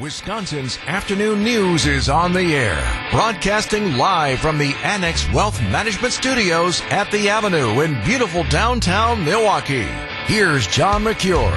Wisconsin's afternoon news is on the air, broadcasting live from the Annex Wealth Management Studios at the Avenue in beautiful downtown Milwaukee. Here's John Mercure.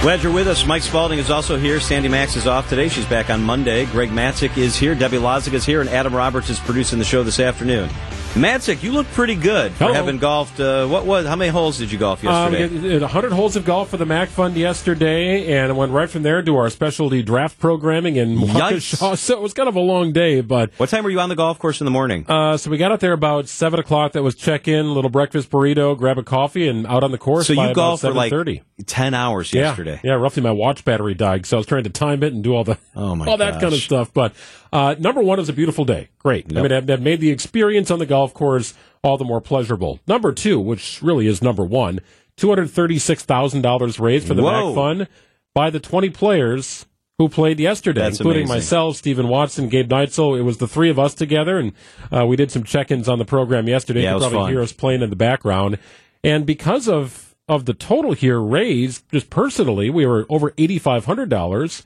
Glad you're with us. Mike Spalding is also here. Sandy Max is off today. She's back on Monday. Greg Matzek is here. Debbie Lozic is here. And Adam Roberts is producing the show this afternoon. Matzek, you look pretty good for Hello. having golfed. Uh, what was? How many holes did you golf yesterday? Um, it- it- 100 holes of golf for the MAC Fund yesterday, and went right from there to our specialty draft programming in Waukesha. So it was kind of a long day, but what time were you on the golf course in the morning? uh, so we got out there about 7 o'clock. That was check in, little breakfast burrito, grab a coffee, and out on the course so you golfed for like 7:30. ten hours yesterday. Yeah, roughly my watch battery died, so I was trying to time it and do all the Oh, all that kind of stuff. But uh, number one is a beautiful day. Great. I mean, that, that made the experience on the golf course all the more pleasurable. Number two, which really is number one, two hundred thirty-six thousand dollars raised for the Whoa. MAC Fund by the twenty players who played yesterday, That's including amazing. myself, Stephen Watson, Gabe Neitzel. It was the three of us together, and uh, we did some check-ins on the program yesterday. Yeah, you can probably fun. hear us playing in the background. And because of of the total here raised, just personally, we were over eighty five hundred dollars.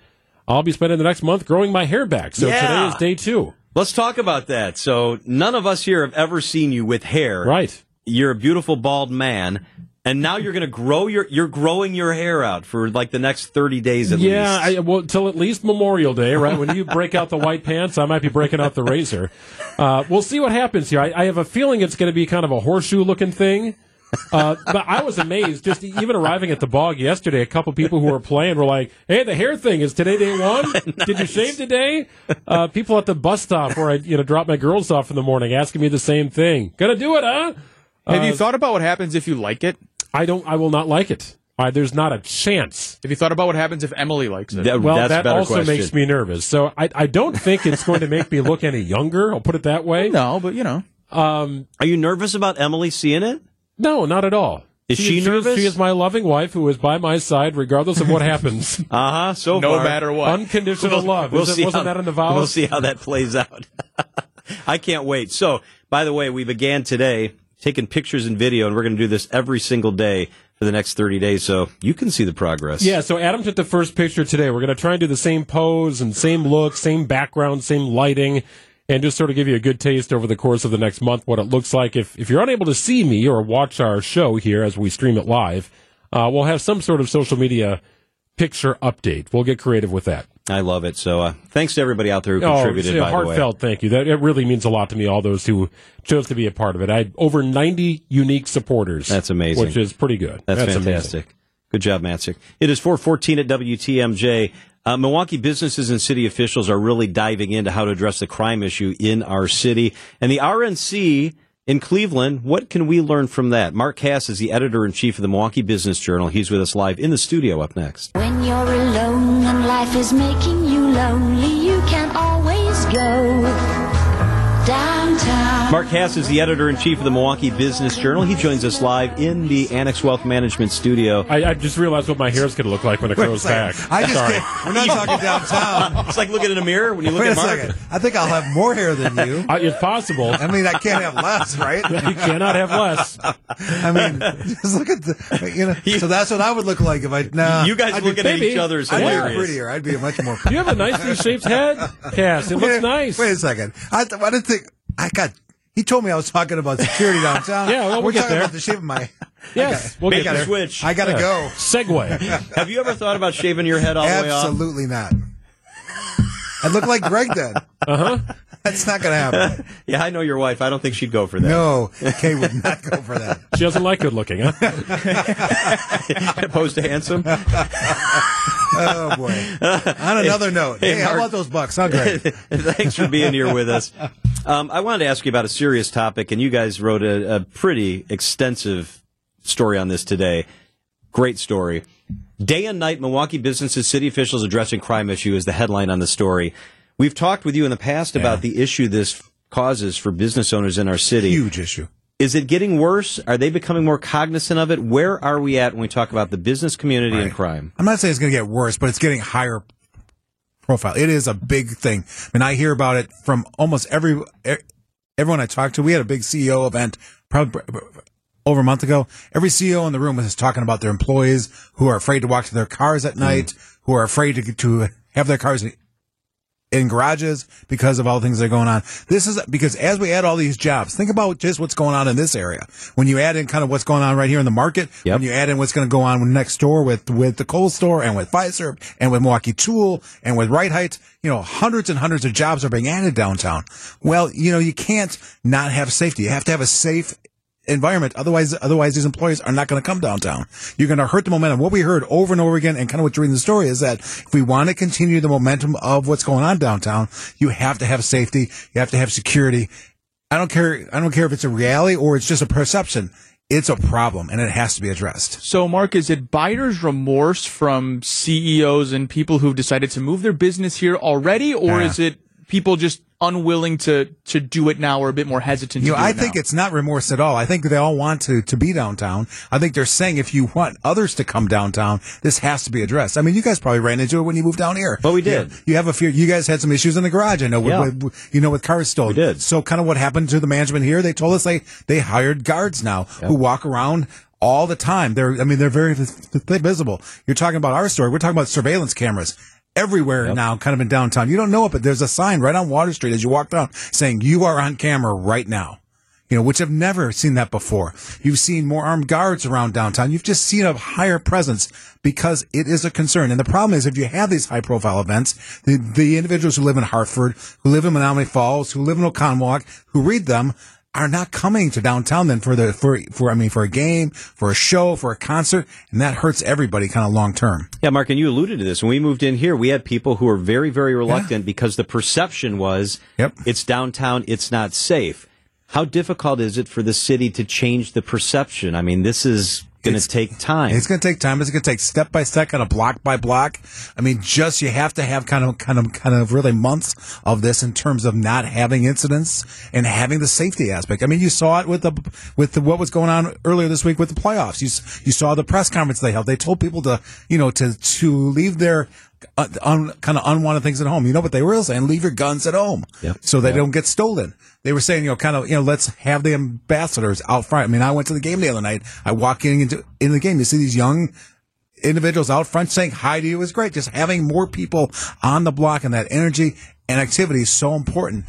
I'll be spending the next month growing my hair back. So Yeah. today is day two. Let's talk about that. So none of us here have ever seen you with hair. Right. You're a beautiful bald man. And now you're going to grow your you're growing your hair out for like the next 30 days at Yeah, least. I, well, till at least Memorial Day, right? When you break out the white pants, I might be breaking out the razor. Uh, we'll see what happens here. I, I have a feeling it's going to be kind of a horseshoe looking thing. Uh, but I was amazed, just even arriving at the bog yesterday. A couple people who were playing were like, "Hey, the hair thing is today day one. Did you shave today?" Uh, people at the bus stop where I, you know, drop my girls off in the morning asking me the same thing. Gonna do it, huh? Have you Uh, thought about what happens if you like it? I don't. I will not like it. Uh, there's not a chance. Have you thought about what happens if Emily likes it? That- Well, that's that better also question. makes me nervous. So I, I don't think it's going to make me look any younger. I'll put it that way. no, but you know. Um, Are you nervous about Emily seeing it? No, not at all. Is she is- nervous? She is my loving wife who is by my side regardless of what happens. Uh-huh. So No far. matter what. Unconditional love. We'll Is it- see wasn't how, that in the vows? We'll see how that plays out. I can't wait. So, by the way, we began today taking pictures and video, and we're going to do this every single day for the next 30 days, so you can see the progress. Yeah, so Adam took the first picture today. We're going to try and do the same pose and same look, same background, same lighting, and just sort of give you a good taste over the course of the next month what it looks like. If, if you're unable to see me or watch our show here as we stream it live, uh, we'll have some sort of social media picture update. We'll get creative with that. I love it. So, uh, thanks to everybody out there who Oh, contributed, it's a by the way. heartfelt thank you. That it really means a lot to me. All those who chose to be a part of it. I had over ninety unique supporters. That's amazing. which is pretty good. That's, amazing. fantastic. Good job, Matzek. It is 414 at WTMJ. Uh, Milwaukee businesses and city officials are really diving into how to address the crime issue in our city. And the RNC in Cleveland, what can we learn from that? Mark Kass is the editor in chief of the Milwaukee Business Journal. He's with us live in the studio up next. When you're alone and life is making you lonely, you can always go downtown. Mark Kass is the editor in chief of the Milwaukee Business Journal. He joins us live in the Annex Wealth Management studio. I, I just realized what my hair is going to look like when it grows back. I just Sorry. can't- we're not talking downtown. It's like looking in a mirror when you look Wait at Mark. second. I think I'll have more hair than you. Uh, it's possible. I mean, I can't have less, right? you cannot have less. I mean, just look at the, you know. So that's what I would look like if I. Nah, You guys I'd be- looking at maybe. each other is I'd be prettier. I'd be a much more. You have a nicely shaped head, Kass. It looks nice. Wait a second. I, th- I didn't think I got. He told me I was talking about security downtown. Yeah, well, we'll we're get talking there. about the shape of my. yes, we'll Make get the there. switch. I gotta Yeah. go. segue. Have you ever thought about shaving your head all the way off? Absolutely not. I look like Greg then. Uh huh. That's not gonna happen. Yeah, I know your wife. I don't think she'd go for that. No, Kay would not go for that. She doesn't like good looking, huh? Opposed to handsome. Oh boy. On another note, hey, how Mark. about those bucks? Huh, Greg? Thanks for being here with us. Um, I wanted to ask you about a serious topic, and you guys wrote a, a pretty extensive story on this today. Great story. Day and night, Milwaukee businesses, city officials addressing crime issue is the headline on the story. We've talked with you in the past about the issue this causes for business owners in our city. Huge issue. Is it getting worse? Are they becoming more cognizant of it? Where are we at when we talk about the business community and crime? I'm not saying it's going to get worse, but it's getting higher profile. It is a big thing. I mean, I hear about it from almost every everyone I talk to. We had a big CEO event probably over a month ago. Every CEO in the room was talking about their employees who are afraid to walk to their cars at hmm. night, who are afraid to, to have their cars in garages because of all the things that are going on. This is because as we add all these jobs, think about just what's going on in this area. When you add in kind of what's going on right here in the market, Yep. when you add in what's going to go on next door with, with the coal store and with Fiserv and with Milwaukee Tool and with Rite-Hite, you know, hundreds and hundreds of jobs are being added downtown. Well, you know, you can't not have safety. You have to have a safe environment. Otherwise, otherwise these employees are not going to come downtown. You're going to hurt the momentum. What we heard over and over again and kind of what you're reading the story is that if we want to continue the momentum of what's going on downtown, you have to have safety. You have to have security. I don't care. I don't care if it's a reality or it's just a perception. It's a problem and it has to be addressed. So, Mark, is it buyer's remorse from CEOs and people who've decided to move their business here already, or Yeah. is it people just unwilling to to do it now or a bit more hesitant? You to know, do I it think now? it's not remorse at all. I think they all want to, to be downtown. I think they're saying if you want others to come downtown, this has to be addressed. I mean, you guys probably ran into it when you moved down here. But we did. You, you have a few, you guys had some issues in the garage. I know, with, Yeah. with- you know, with cars stolen. We did. So kind of what happened to the management here, they told us they, they hired guards now who walk around all the time. They're, I mean, they're very they're visible. You're talking about our story. We're talking about surveillance cameras. Everywhere now, kind of in downtown. You don't know it, but there's a sign right on Water Street as you walk down saying you are on camera right now you know, which have never seen that before. You've seen more armed guards around downtown. You've just seen a higher presence because it is a concern. And the problem is if you have these high profile events, the, the individuals who live in Hartford, who live in Menomonee Falls, who live in Oconomowoc, who read them are not coming to downtown then for the, for, for, I mean, for a game, for a show, for a concert. And that hurts everybody kind of long term. Yeah, Mark, and you alluded to this. When we moved in here, we had people who were very, very reluctant because the perception was Yep. it's downtown, it's not safe. How difficult is it for the city to change the perception? I mean, this is going to take time. It's going to take time. It's going to take step by step, kind of block by block. I mean, just you have to have kind of, kind of, kind of really months of this in terms of not having incidents and having the safety aspect. I mean, you saw it with the with the, what was going on earlier this week with the playoffs. You you saw the press conference they held. They told people to you know to to leave their uh, un, kind of unwanted things at home. You know what they were saying? Leave your guns at home, Yep. so they don't get stolen. They were saying, you know, kind of, you know, let's have the ambassadors out front. I mean, I went to the game the other night. I walk in into in the game. You see these young individuals out front saying hi to you is great. Just having more people on the block and that energy and activity is so important.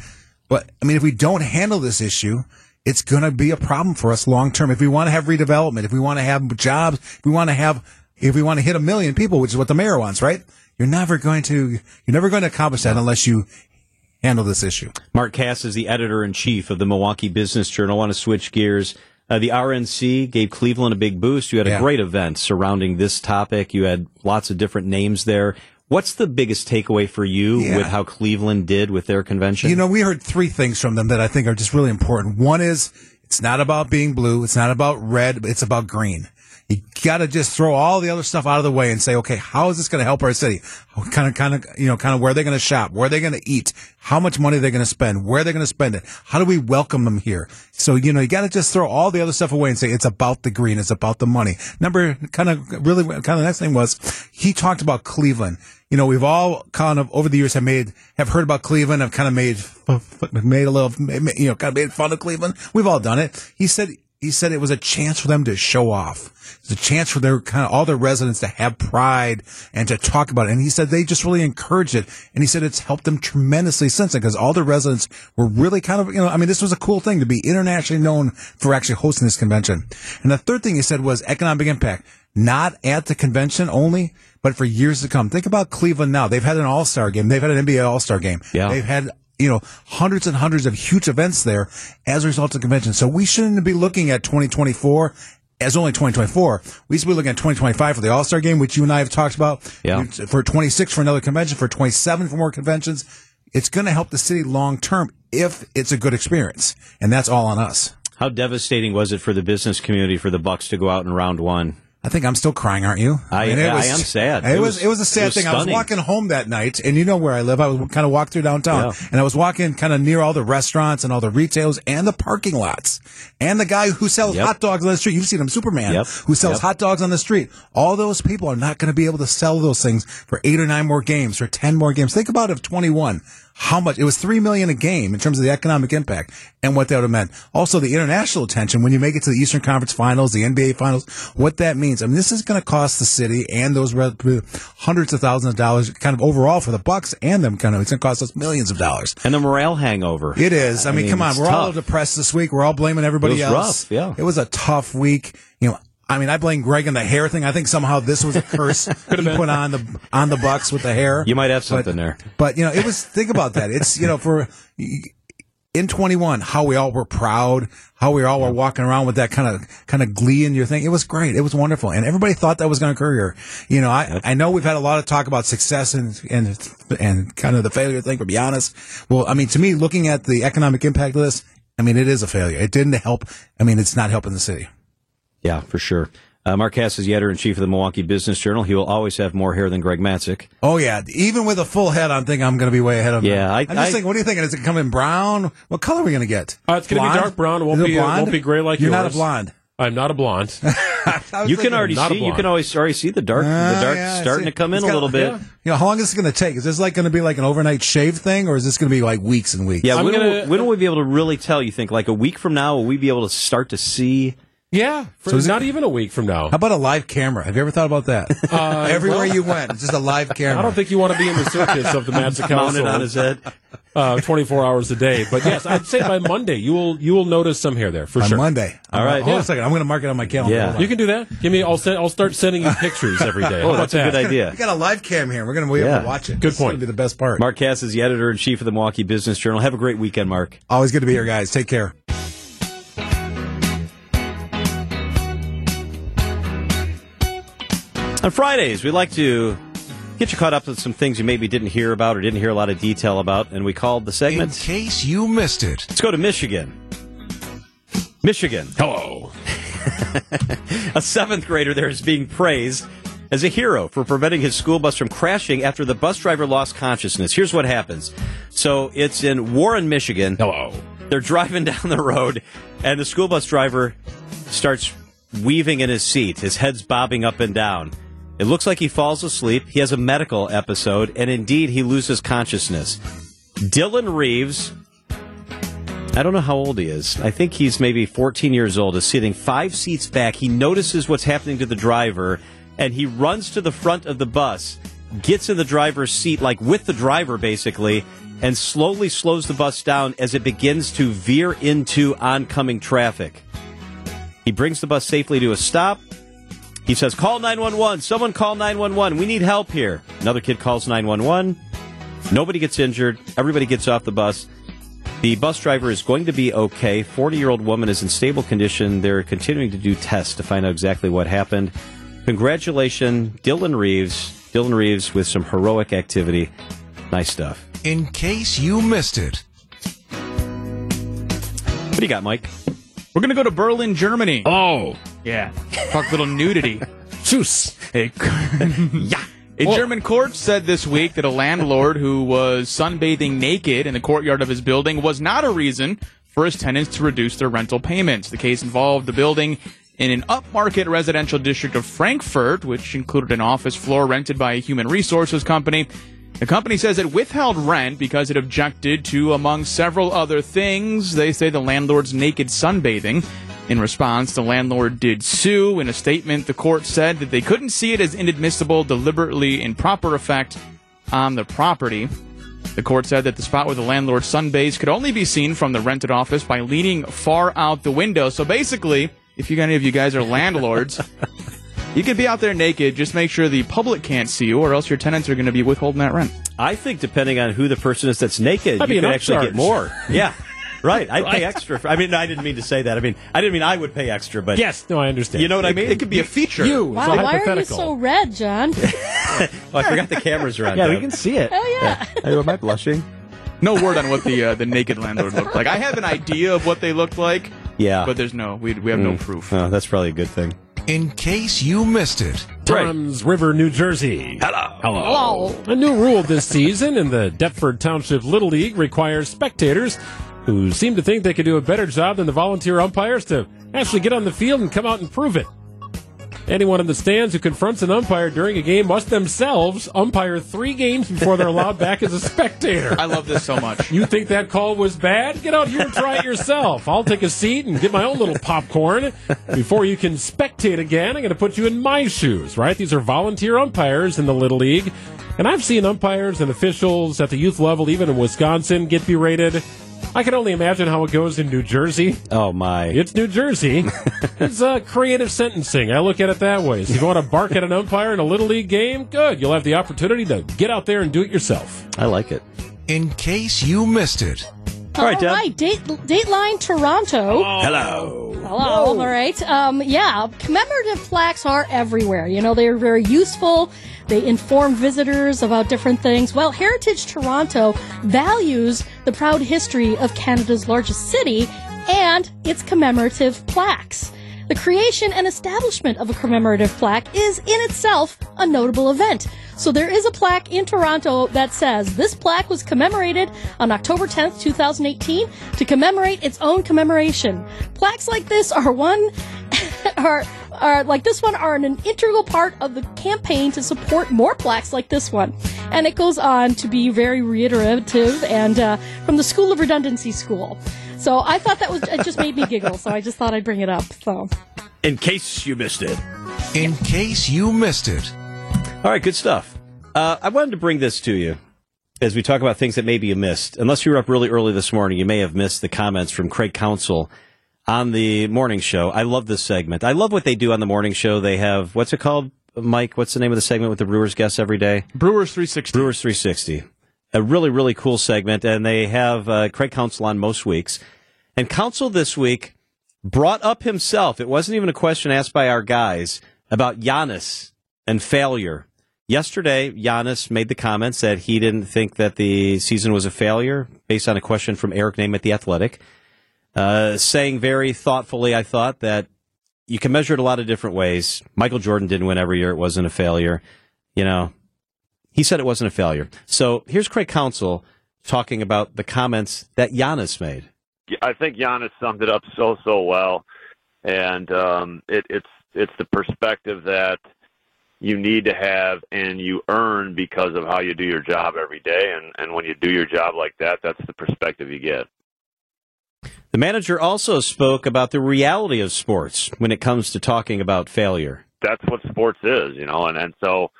But I mean, if we don't handle this issue, it's going to be a problem for us long term. If we want to have redevelopment, if we want to have jobs, if we want to have, if we want to hit a million people, which is what the mayor wants, right? You're never going to, you're never going to accomplish that unless you handle this issue. Mark Kass is the editor in chief of the Milwaukee Business Journal. I want to switch gears. Uh, the RNC gave Cleveland a big boost. You had a Yeah. great event surrounding this topic. You had lots of different names there. What's the biggest takeaway for you Yeah. with how Cleveland did with their convention? You know, we heard three things from them that I think are just really important. One is it's not about being blue, it's not about red, it's about green. You got to just throw all the other stuff out of the way and say, okay, how is this going to help our city? Kind of, kind of, you know, kind of where they're going to shop, where are they're going to eat, how much money are they're going to spend, where are they're going to spend it. How do we welcome them here? So, you know, you got to just throw all the other stuff away and say it's about the green, it's about the money. Number, kind of, really, kind of next thing was he talked about Cleveland. You know, we've all kind of over the years have made, have heard about Cleveland, have kind of made, made a little, you know, kind of made fun of Cleveland. We've all done it. He said, he said it was a chance for them to show off. It's a chance for their kind of all their residents to have pride and to talk about it. And he said they just really encouraged it. And he said it's helped them tremendously since then because all the residents were really kind of, you know, I mean, this was a cool thing to be internationally known for actually hosting this convention. And the third thing he said was economic impact, not at the convention only, but for years to come. Think about Cleveland now. They've had an all-star game. They've had an NBA all-star game. Yeah. They've had you know, hundreds and hundreds of huge events there as a result of the convention. So we shouldn't be looking at 2024 as only 2024. We should be looking at 2025 for the All Star game, which you and I have talked about. Yeah. For 26 for another convention, for 27 for more conventions. It's going to help the city long term if it's a good experience. And that's all on us. How devastating was it for the business community for the Bucks to go out in round one? I think I'm still crying, aren't you? I- mean, I am sad. It, It was, was- it was a sad was thing. I was walking home that night, and you know where I live. I was kind of walk through downtown, Yeah. and I was walking kind of near all the restaurants and all the retails and the parking lots, and the guy who sells Yep. hot dogs on the street. You've seen him, Superman, Yep. who sells Yep. hot dogs on the street. All those people are not going to be able to sell those things for eight or nine more games, for ten more games. Think about if 21 how much it was three million a game in terms of the economic impact and what that would have meant. Also, the international attention when you make it to the Eastern Conference Finals, the NBA Finals, what that means. I mean, this is going to cost the city and those hundreds of thousands of dollars, kind of overall for the Bucks and them. Kind of, it's going to cost us millions of dollars. And the morale hangover. It is. I, mean, come on, we're all depressed this week. We're all blaming everybody It was else. rough, yeah. it was a tough week. You know. I mean, I blame Greg and the hair thing. I think somehow this was a curse he put on the on the Bucks with the hair. You might have But- something there. But you know, it was think about that. It's you know for in 21 how we all were proud, how we all were walking around with that kind of kind of glee in your thing. It was great. It was wonderful, and everybody thought that was going to occur here. You know, I I know we've had a lot of talk about success and and and kind of the failure thing. To be honest, well, I mean, to me, looking at the economic impact of this, I mean, it is a failure. It didn't help. I mean, it's not helping the city. Yeah, for sure. Uh, Mark Kass is the editor in chief of the Milwaukee Business Journal. He will always have more hair than Greg Matzek. Oh yeah, even with a full head, I'm thinking I'm going to be way ahead of him. Yeah, I- I'm just I- thinking. What are you thinking? Is it coming brown? What color are we going to get? Uh, it's gonna be dark brown. It won't Is be- it blonde? won't be gray like You're not a blonde. I'm not a blonde. I was You can already not a see. You can always already see the dark. Uh, the dark yeah, starting to come in It's a little bit. yeah. You know, how long is this going to take? Is this like going to be like an overnight shave thing, or is this going to be like weeks and weeks? Yeah, I'm when, gonna- will, when will we be able to really tell? You think like a week from now will we be able to start to see? Yeah, for, So is it- not even a week from now. How about a live camera? Have you ever thought about that? Everywhere you went, it's just a live camera. I don't think you want to be in the circus of the Matzek Mounted on his head. uh, 24 hours a day. But yes, I'd say by Monday you will you will notice some hair there for on sure. Monday. All right. Hold on Yeah. a second. I'm going to mark it on my calendar. Yeah. You can do that. Give me. I'll send. I'll start sending you pictures every day. Oh, about that's a good idea. We got a live cam here. We're going to be able Yeah. to watch it. Good This is gonna be the best part. Mark Kass is the editor in chief of the Milwaukee Business Journal. Have a great weekend, Mark. Always good to be here, guys. Take care. On Fridays, we like to get you caught up with some things you maybe didn't hear about or didn't hear a lot of detail about, and we called the segment. In case you missed it. Let's go to Michigan. Michigan. Hello. A seventh grader there is being praised as a hero for preventing his school bus from crashing after the bus driver lost consciousness. Here's what happens. So it's in Warren, Michigan. Hello. They're driving down the road, and the school bus driver starts weaving in his seat. His head's bobbing up and down. It looks like he falls asleep. He has a medical episode, and indeed, he loses consciousness. Dylan Reeves, I don't know how old he is. I think he's maybe 14 years old, is sitting five seats back. He notices what's happening to the driver, and he runs to the front of the bus, gets in the driver's seat, like with the driver basically, and slowly slows the bus down as it begins to veer into oncoming traffic. He brings the bus safely to a stop. He says, Call 911. Someone call 911. We need help here. Another kid calls 911. Nobody gets injured. Everybody gets off the bus. The bus driver is going to be okay. 40 year old woman is in stable condition. They're continuing to do tests to find out exactly what happened. Congratulations, Dylan Reeves. Dylan Reeves with some heroic activity. Nice stuff. In case you missed it. What do you got, Mike? We're gonna go to Berlin, Germany. Oh. Yeah, talk a little nudity. Choose. A, a German court said this week that a landlord who was sunbathing naked in the courtyard of his building was not a reason for his tenants to reduce their rental payments. The case involved the building in an upmarket residential district of Frankfurt, which included an office floor rented by a human resources company. The company says it withheld rent because it objected to, among several other things, they say the landlord's naked sunbathing. In response, the landlord did sue. In a statement, the court said that they couldn't see it as inadmissible, deliberately improper effect on the property. The court said that the spot where the landlord sunbathes could only be seen from the rented office by leaning far out the window. So basically, if you any of you guys are landlords, you could be out there naked. Just make sure the public can't see you, or else your tenants are going to be withholding that rent. I think depending on who the person is that's naked, That'd you an could actually upcharge. get more. Yeah. Right. I'd pay extra. For, I mean, I didn't mean to say that. I mean, I didn't mean I would pay extra, but Yes. No, I understand. you know what I mean? It could be a feature. You. Wow, it's a why are you so red, John? Oh, I forgot the cameras are on. Yeah, we can see it. Oh yeah. Am I blushing? No word on what the uh, the naked landlord looked like. I have an idea of what they looked like, Yeah. but there's no we we have no proof. Oh, that's probably a good thing. In case you missed it, Toms River, New Jersey. Hello. Hello. A new rule this season in the Deptford Township Little League requires spectators who seem to think they could do a better job than the volunteer umpires to actually get on the field and come out and prove it. Anyone in the stands who confronts an umpire during a game must themselves umpire three games before they're allowed back as a spectator. I love this so much. You think that call was bad? Get out here and try it yourself. I'll take a seat and get my own little popcorn. Before you can spectate again, I'm going to put you in my shoes, right? These are volunteer umpires in the Little League. And I've seen umpires and officials at the youth level, even in Wisconsin, get berated. I can only imagine how it goes in New Jersey. Oh my! It's New Jersey. it's uh, creative sentencing. I look at it that way. So if you want to bark at an umpire in a little league game, good. You'll have the opportunity to get out there and do it yourself. I like it. in case you missed it, All right, Deb. right, Date, Dateline Toronto. Hello. Hello. All right. Um, yeah, commemorative plaques are everywhere. You know, they're very useful. They inform visitors about different things. Well, Heritage Toronto values the proud history of Canada's largest city and its commemorative plaques. The creation and establishment of a commemorative plaque is in itself a notable event. So there is a plaque in Toronto that says this plaque was commemorated on October 10th, 2018 to commemorate its own commemoration. Plaques like this are one are are like this one are an integral part of the campaign to support more plaques like this one. And it goes on to be very reiterative and uh, from the School of Redundancy School. So I thought that was it just made me giggle, so I just thought I'd bring it up. So In case you missed it. in case you missed it. All right, good stuff. Uh, I wanted to bring this to you as we talk about things that maybe you missed. Unless you were up really early this morning, you may have missed the comments from Craig Counsell on the morning show. I love this segment. I love what they do on the morning show. They have, what's it called, Mike? What's the name of the segment with the Brewers guests every day? Brewers 360. Brewers 360. A really, really cool segment. And they have uh, Craig Counsell on most weeks. And Counsell this week brought up himself. It wasn't even a question asked by our guys about Giannis and failure. Yesterday, Giannis made the comments that he didn't think that the season was a failure based on a question from Eric Nehm at The Athletic, uh, saying very thoughtfully, I thought, that you can measure it a lot of different ways. Michael Jordan didn't win every year. It wasn't a failure. You know, he said it wasn't a failure. So here's Craig Counsell talking about the comments that Giannis made. I think Giannis summed it up so so well, and um, it, it's it's the perspective that you need to have and you earn because of how you do your job every day, and and when you do your job like that, that's the perspective you get. The manager also spoke about the reality of sports when it comes to talking about failure. That's what sports is, you know, and and so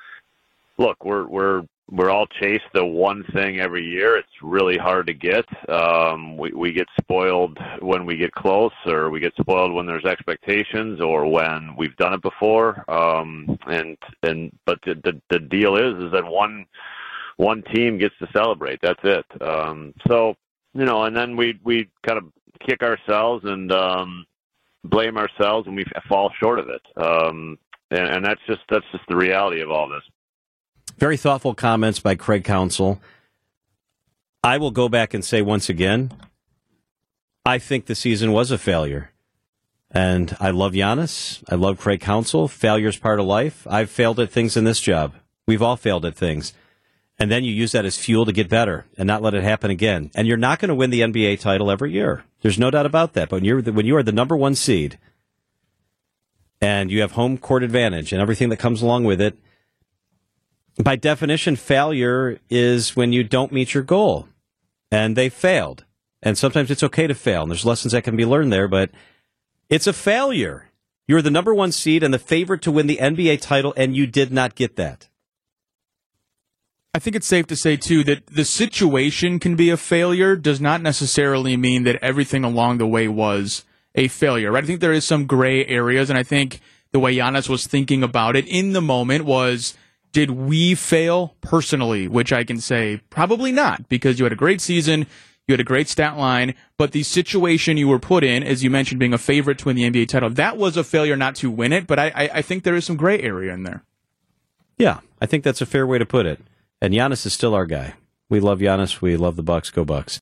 look, we're we're we're all chase the one thing every year. It's really hard to get. Um, we we get spoiled when we get close, or we get spoiled when there's expectations, or when we've done it before. Um, and and but the, the the deal is is that one one team gets to celebrate. That's it. Um, so you know, and then we we kind of kick ourselves and um, blame ourselves when we fall short of it. Um, and, and that's just that's just the reality of all this. Very thoughtful comments by Craig Counsell. I will go back and say once again, I think the season was a failure. And I love Giannis. I love Craig Counsell. Failure's part of life. I've failed at things in this job. We've all failed at things. And then you use that as fuel to get better and not let it happen again. And you're not going to win the NBA title every year. There's no doubt about that. But when you're the, when you are the number one seed and you have home court advantage and everything that comes along with it, by definition, failure is when you don't meet your goal. And they failed. And sometimes it's okay to fail. And there's lessons that can be learned there, but it's a failure. You're the number one seed and the favorite to win the NBA title, and you did not get that. I think it's safe to say too that the situation can be a failure does not necessarily mean that everything along the way was a failure. Right? I think there is some gray areas, and I think the way Giannis was thinking about it in the moment was, did we fail personally? Which I can say probably not, because you had a great season, you had a great stat line, but the situation you were put in, as you mentioned, being a favorite to win the NBA title, that was a failure not to win it. But I, I, I think there is some gray area in there. Yeah, I think that's a fair way to put it. And Giannis is still our guy. We love Giannis. We love the Bucks. Go Bucks.